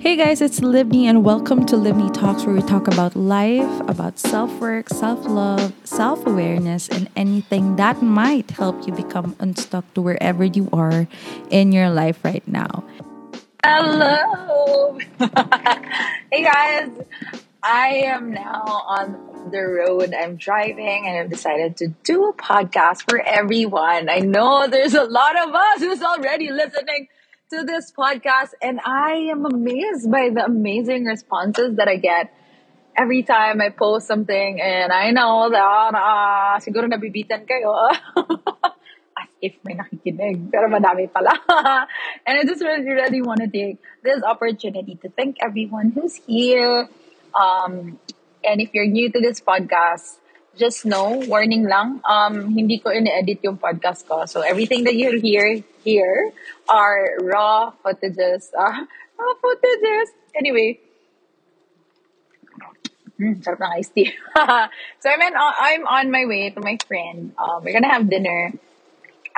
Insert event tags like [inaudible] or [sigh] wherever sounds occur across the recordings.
Hey guys, it's Libni, and welcome to Libni Talks, where we talk about life, about self work, self love, self awareness, and anything that might help you become unstuck to wherever you are in your life right now. Hello! [laughs] hey guys, I am now on the road. I'm driving and I've decided to do a podcast for everyone. I know there's a lot of us who's already listening to this podcast, and I am amazed by the amazing responses that I get every time I post something. And I know that uh, siguro nabibitan kayo. [laughs] As if may nakikinig, pero madami pala. [laughs] and I just really, really want to take this opportunity to thank everyone who's here. Um, and if you're new to this podcast, just know, warning lang, um, hindi ko in-edit yung podcast ko. So everything that you hear here are raw footages. Uh, [laughs] raw footages. Anyway, mm, sarap ng iced tea. [laughs] so I'm, in, uh, I'm on my way to my friend. Um, we're gonna have dinner.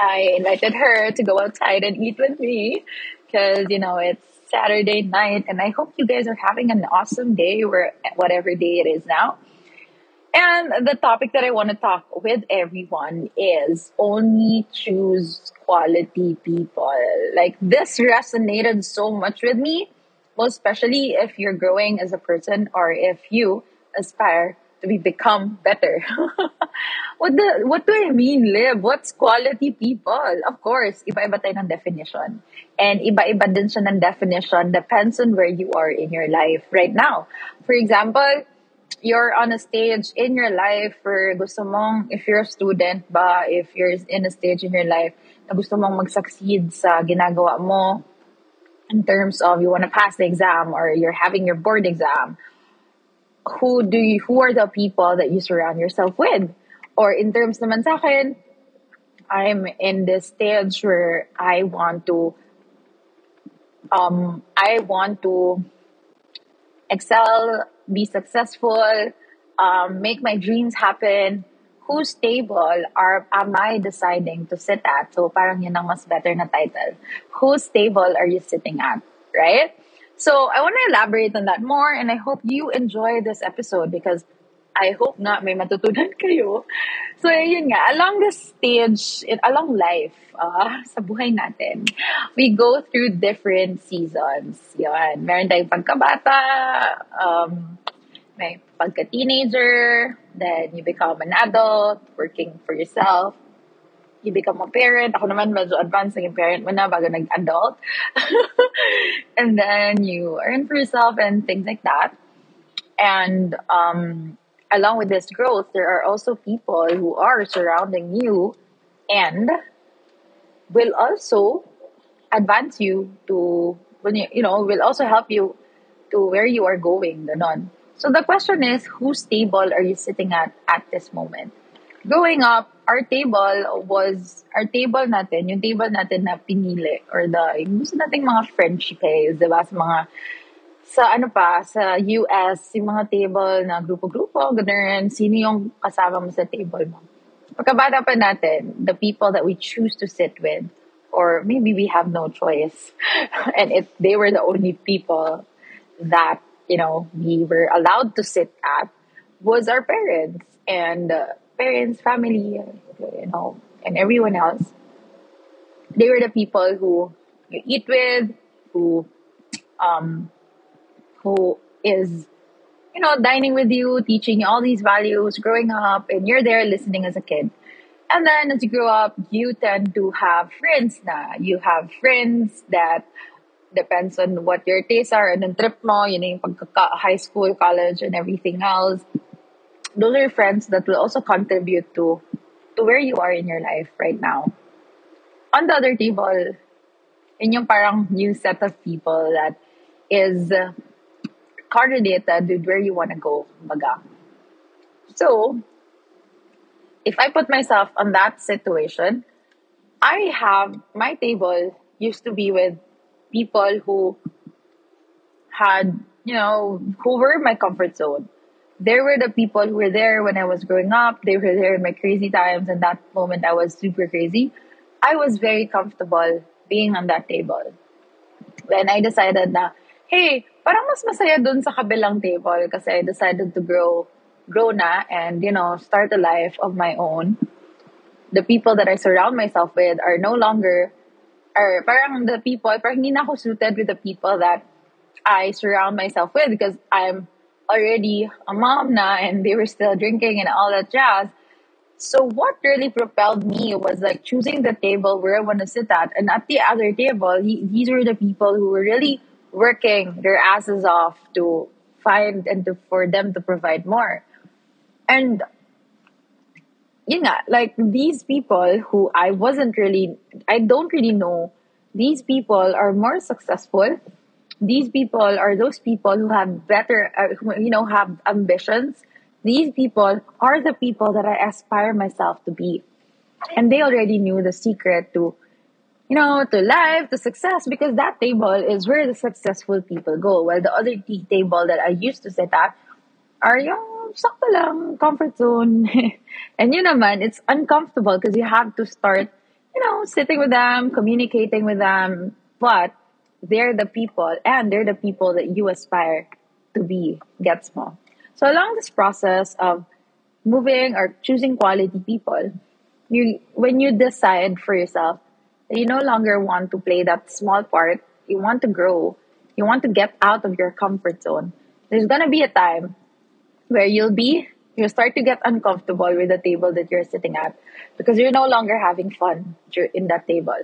I invited her to go outside and eat with me because, you know, it's Saturday night and I hope you guys are having an awesome day where whatever day it is now. And the topic that I want to talk with everyone is only choose quality people. Like this resonated so much with me, most especially if you're growing as a person or if you aspire to be become better. [laughs] what the what do I mean, live? What's quality people? Of course, iba-iba tayo ng definition. And iba-iba din siya ng definition depends on where you are in your life right now. For example, you're on a stage in your life where gusto mong, if you're a student ba, if you're in a stage in your life na gusto mong mag-succeed sa ginagawa mo in terms of you want to pass the exam or you're having your board exam, who do you, who are the people that you surround yourself with? Or in terms naman sa akin, I'm in this stage where I want to um I want to excel be successful, um, make my dreams happen, whose table are am I deciding to sit at? So parang yun ang mas better na title. Whose table are you sitting at? Right? So I want to elaborate on that more and I hope you enjoy this episode because I hope not may matutunan kayo. So, yun nga, along the stage, along life, uh, sa buhay natin, we go through different seasons. Yan. Meron tayong pagkabata, um, may pagka-teenager, then you become an adult, working for yourself, you become a parent. Ako naman medyo advanced naging parent mo na bago nag-adult. [laughs] and then you earn for yourself and things like that. And um, along with this growth, there are also people who are surrounding you and will also advance you to, when you you know, will also help you to where you are going, ganon. So the question is, whose table are you sitting at at this moment? Growing up, our table was, our table natin, yung table natin na pinili, or the, gusto nating mga friendships, eh, di ba? Sa mga, sa ano pa, sa US, yung mga table na grupo-grupo, ganun, sino yung kasama mo sa table mo. Pagkabata pa natin, the people that we choose to sit with, or maybe we have no choice, [laughs] and it, they were the only people that you know, we were allowed to sit at was our parents and uh, parents, family, you know, and everyone else. They were the people who you eat with, who, um, who is, you know, dining with you, teaching you all these values, growing up, and you're there listening as a kid. And then as you grow up, you tend to have friends now. You have friends that depends on what your tastes are and then trip mo, yun yung pagka high school, college, and everything else. Those are friends that will also contribute to to where you are in your life right now. On the other table, in yung parang new set of people that is coordinated with where you want to go, baga. So, if I put myself on that situation, I have my table used to be with people who had, you know, who were my comfort zone. There were the people who were there when I was growing up. They were there in my crazy times. And that moment I was super crazy. I was very comfortable being on that table. When I decided that, hey, parang mas masaya dun sa kabilang table kasi I decided to grow grow na and you know start a life of my own. The people that I surround myself with are no longer are parang the people parang hindi na ako suited with the people that I surround myself with because I'm already a mom now and they were still drinking and all that jazz. So what really propelled me was like choosing the table where I want to sit at, and at the other table, he, these were the people who were really working their asses off to find and to for them to provide more. And you know, like these people who I wasn't really, I don't really know, these people are more successful. These people are those people who have better, uh, who, you know, have ambitions these people are the people that I aspire myself to be. And they already knew the secret to, you know, to life, to success, because that table is where the successful people go. While the other tea table that I used to sit at are yung sakto lang, comfort zone. [laughs] and you know, man, it's uncomfortable because you have to start, you know, sitting with them, communicating with them. But they're the people and they're the people that you aspire to be. Get small. So along this process of moving or choosing quality people, you when you decide for yourself you no longer want to play that small part, you want to grow, you want to get out of your comfort zone. There's gonna be a time where you'll be you'll start to get uncomfortable with the table that you're sitting at because you're no longer having fun in that table.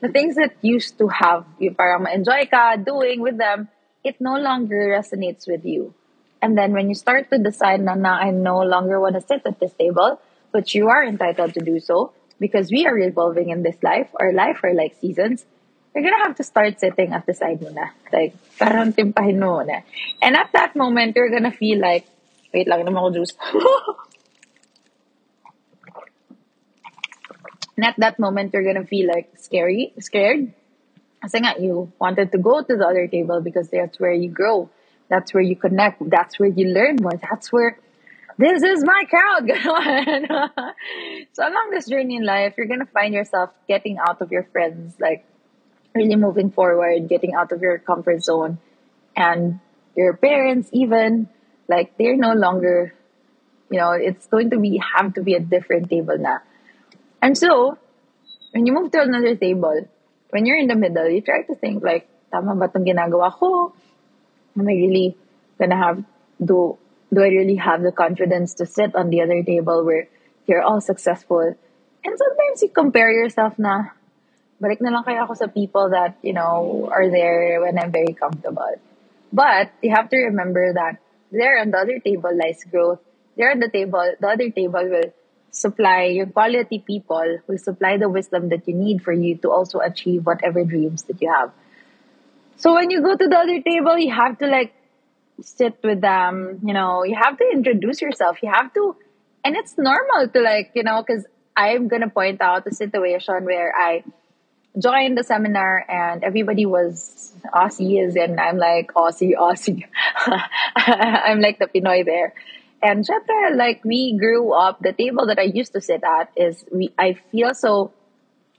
The things that used to have you parang enjoy ka doing with them, it no longer resonates with you. And then when you start to decide na, na I no longer want to sit at this table, but you are entitled to do so because we are evolving in this life. Our life are like seasons. You're gonna have to start sitting at the side muna. Like, parang timpahin mo muna. And at that moment, you're gonna feel like, wait lang, naman ako juice. [laughs] and at that moment, you're gonna feel like scary, scared. Kasi nga, you wanted to go to the other table because that's where you grow. That's where you connect. That's where you learn more. That's where this is my crowd. [laughs] [laughs] so along this journey in life, you're gonna find yourself getting out of your friends, like really moving forward, getting out of your comfort zone, and your parents even like they're no longer, you know, it's going to be have to be a different table now. And so when you move to another table, when you're in the middle, you try to think like, tama ba itong ginagawa ko? am I really gonna have do do I really have the confidence to sit on the other table where you're all successful? And sometimes you compare yourself na balik na lang kaya ako sa people that, you know, are there when I'm very comfortable. But you have to remember that there on the other table lies growth. There on the table, the other table will supply your quality people, will supply the wisdom that you need for you to also achieve whatever dreams that you have. So when you go to the other table, you have to like sit with them, you know, you have to introduce yourself. You have to, and it's normal to like, you know, because I'm going to point out a situation where I joined the seminar and everybody was Aussies and I'm like Aussie, [laughs] Aussie. I'm like the Pinoy there. And syempre, like we grew up, the table that I used to sit at is we, I feel so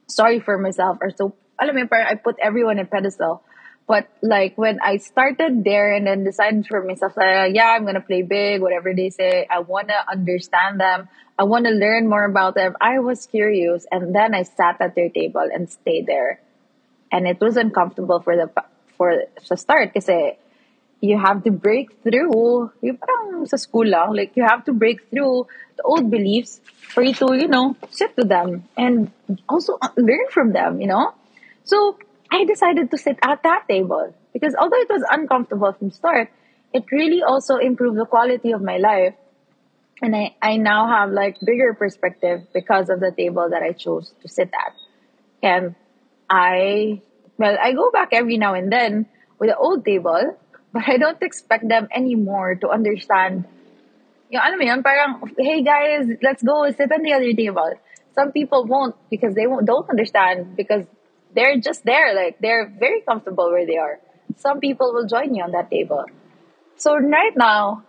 sorry for myself or so, I put everyone in pedestal but like when I started there and then decided for myself, like, uh, yeah, I'm gonna play big, whatever they say. I wanna understand them. I wanna learn more about them. I was curious, and then I sat at their table and stayed there, and it was uncomfortable for the for the start because you have to break through. You parang sa school lang, like you have to break through the old beliefs for you to you know sit with them and also learn from them. You know, so I decided to sit at that table because although it was uncomfortable from start, it really also improved the quality of my life. And I, I now have like bigger perspective because of the table that I chose to sit at. And I, well, I go back every now and then with the old table, but I don't expect them anymore to understand. Yung alam mo parang, hey guys, let's go sit on the other table. Some people won't because they won't, don't understand because they're just there. Like they're very comfortable where they are. Some people will join you on that table. So right now,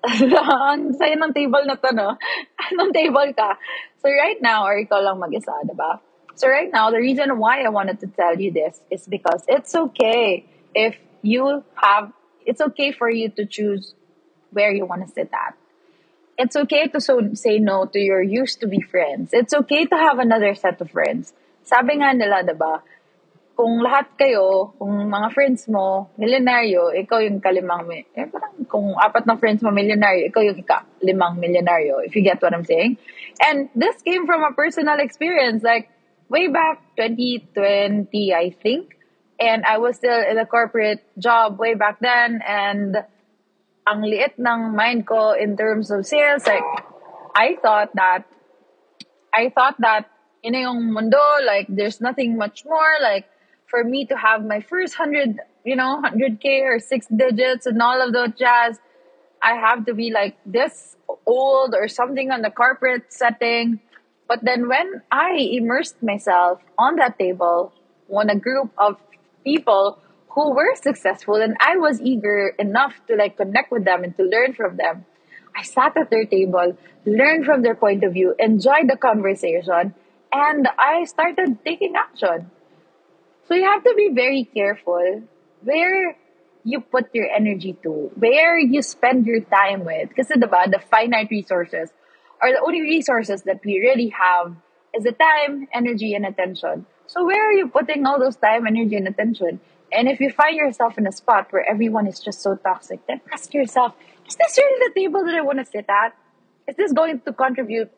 [laughs] ng table na to, no? [laughs] Anong table ka? So right now, or ikaw lang mag-isa, diba? So right now, the reason why I wanted to tell you this is because it's okay if you have, It's okay for you to choose where you want to sit at. It's okay to so, say no to your used to be friends. It's okay to have another set of friends. Sabi nga nila, diba, kung lahat kayo, kung mga friends mo, milyonaryo, ikaw yung kalimang, eh, parang kung apat na friends mo milyonaryo, ikaw yung ika, limang milyonaryo, if you get what I'm saying. And this came from a personal experience, like, way back 2020, I think, and I was still in a corporate job way back then, and ang liit ng mind ko in terms of sales, like, I thought that, I thought that, in yung mundo, like, there's nothing much more, like, for me to have my first hundred, you know, hundred K or six digits and all of those jazz, I have to be like this old or something on the corporate setting. But then when I immersed myself on that table, on a group of people who were successful and I was eager enough to like connect with them and to learn from them. I sat at their table, learned from their point of view, enjoyed the conversation, and I started taking action. So you have to be very careful where you put your energy to, where you spend your time with. Because the finite resources are the only resources that we really have is the time, energy, and attention. So where are you putting all those time, energy, and attention? And if you find yourself in a spot where everyone is just so toxic, then ask yourself, is this really the table that I want to sit at? Is this going to contribute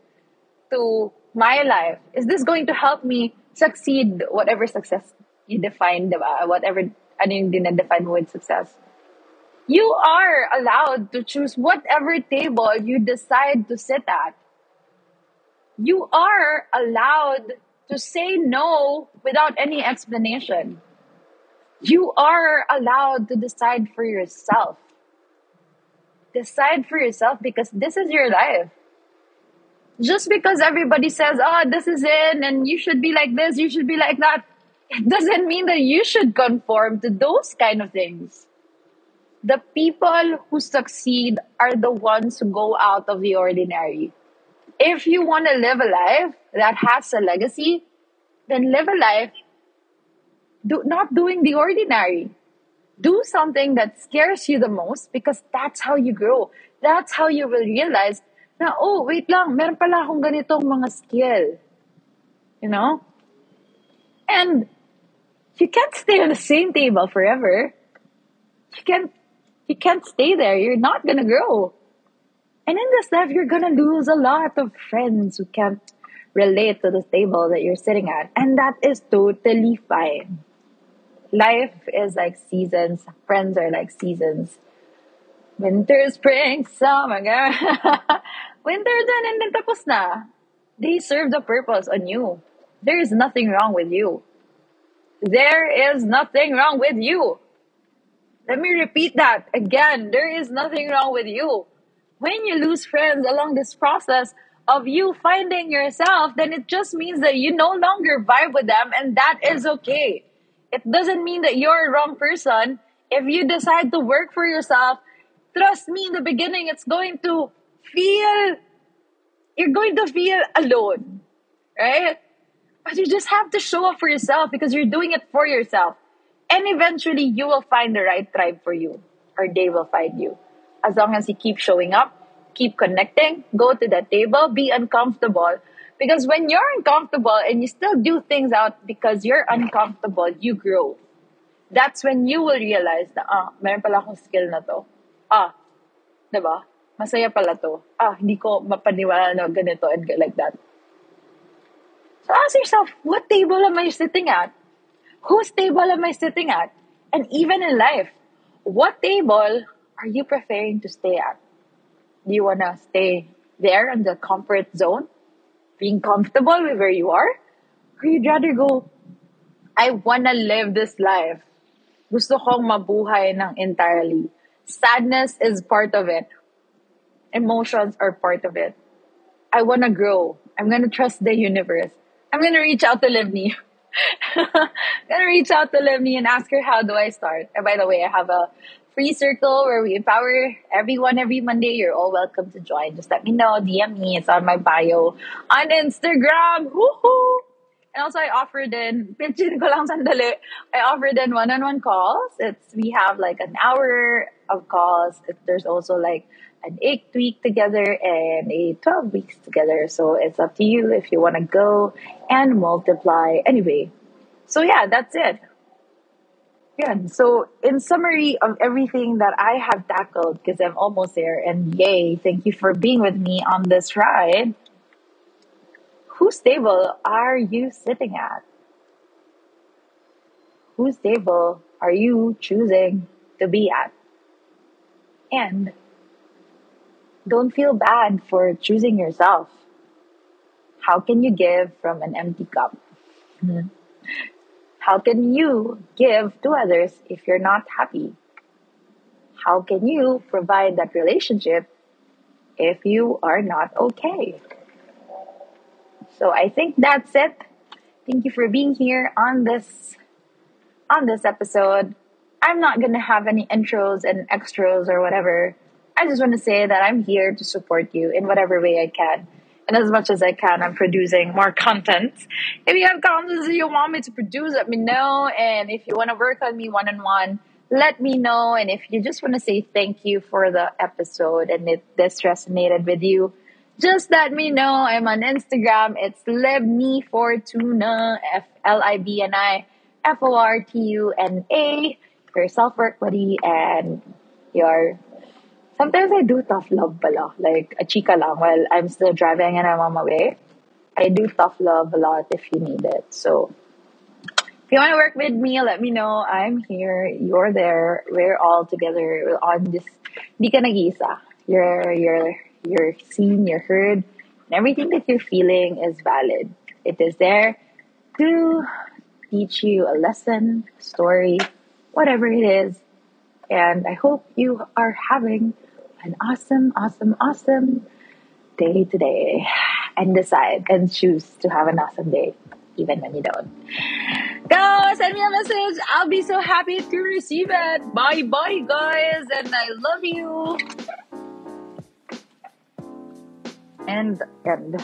to my life? Is this going to help me succeed whatever success you define, diba? Whatever, yung dinadefine mo with success. You are allowed to choose whatever table you decide to sit at. You are allowed to say no without any explanation. You are allowed to decide for yourself. Decide for yourself because this is your life. Just because everybody says, oh, this is in and you should be like this, you should be like that, it [laughs] doesn't mean that you should conform to those kind of things. The people who succeed are the ones who go out of the ordinary. If you want to live a life that has a legacy, then live a life do, not doing the ordinary. Do something that scares you the most because that's how you grow. That's how you will realize na, oh, wait lang, meron pala akong ganitong mga skill. You know? And you can't stay on the same table forever. You can't you can't stay there. You're not gonna grow. And in this life, you're gonna lose a lot of friends who can't relate to the table that you're sitting at. And that is totally fine. Life is like seasons. Friends are like seasons. Winter, spring, summer. [laughs] Winter done and then tapos na. They serve the purpose on you. There is nothing wrong with you. There is nothing wrong with you. Let me repeat that again. There is nothing wrong with you. When you lose friends along this process of you finding yourself, then it just means that you no longer vibe with them, and that is okay. It doesn't mean that you're a wrong person. If you decide to work for yourself, trust me, in the beginning, it's going to feel, you're going to feel alone, right? But you just have to show up for yourself because you're doing it for yourself. And eventually you will find the right tribe for you or they will find you. As long as you keep showing up, keep connecting, go to that table, be uncomfortable. Because when you're uncomfortable and you still do things out because you're uncomfortable, you grow. That's when you will realize na, ah, meron pala akong skill na to. Ah, diba? Masaya pala to. Ah, hindi ko mapaniwala na ganito and like that. So ask yourself, what table am I sitting at? Whose table am I sitting at? And even in life, what table are you preferring to stay at? Do you want to stay there in the comfort zone, being comfortable with where you are? Or you'd rather go, I want to live this life. Gusto kong mabuhay ng entirely. Sadness is part of it. Emotions are part of it. I want to grow. I'm going to trust the universe. I'm gonna reach out to Libni. I'm [laughs] gonna reach out to Libni and ask her how do I start. And by the way, I have a free circle where we empower everyone every Monday. You're all welcome to join. Just let me know, DM me. It's on my bio on Instagram. Woohoo! And also, I offered in, [laughs] pitchin ko lang sandali, I offered in one-on-one calls. It's, we have like an hour of calls. There's also like an eight week together and a 12 weeks together. So it's up to you if you want to go and multiply. Anyway, so yeah, that's it. Yeah. So in summary of everything that I have tackled, because I'm almost there, and yay, thank you for being with me on this ride. Whose table are you sitting at? Whose table are you choosing to be at? And don't feel bad for choosing yourself. How can you give from an empty cup? Mm-hmm. How can you give to others if you're not happy? How can you provide that relationship if you are not okay? So I think that's it. Thank you for being here on this on this episode. I'm not going to have any intros and extras or whatever. I just want to say that I'm here to support you in whatever way I can. And as much as I can, I'm producing more content. If you have content that you want me to produce, let me know. And if you want to work on me one on one, let me know. And if you just want to say thank you for the episode and if this resonated with you, just let me know. I'm on Instagram. It's Libni Fortuna, F L I B N I F O R T U N A. Your self work buddy and your Sometimes I do tough love pala. Like, a chika lang while I'm still driving and I'm on my way. I do tough love a lot if you need it. So, if you want to work with me, let me know. I'm here. You're there. We're all together We're on this. Di nag-isa. You're, you're, you're seen, you're heard. And everything that you're feeling is valid. It is there to teach you a lesson, story, whatever it is. And I hope you are having an awesome, awesome, awesome day today and decide and choose to have an awesome day even when you don't. Go send me a message. I'll be so happy to receive it. Bye bye, guys, and I love you. And end.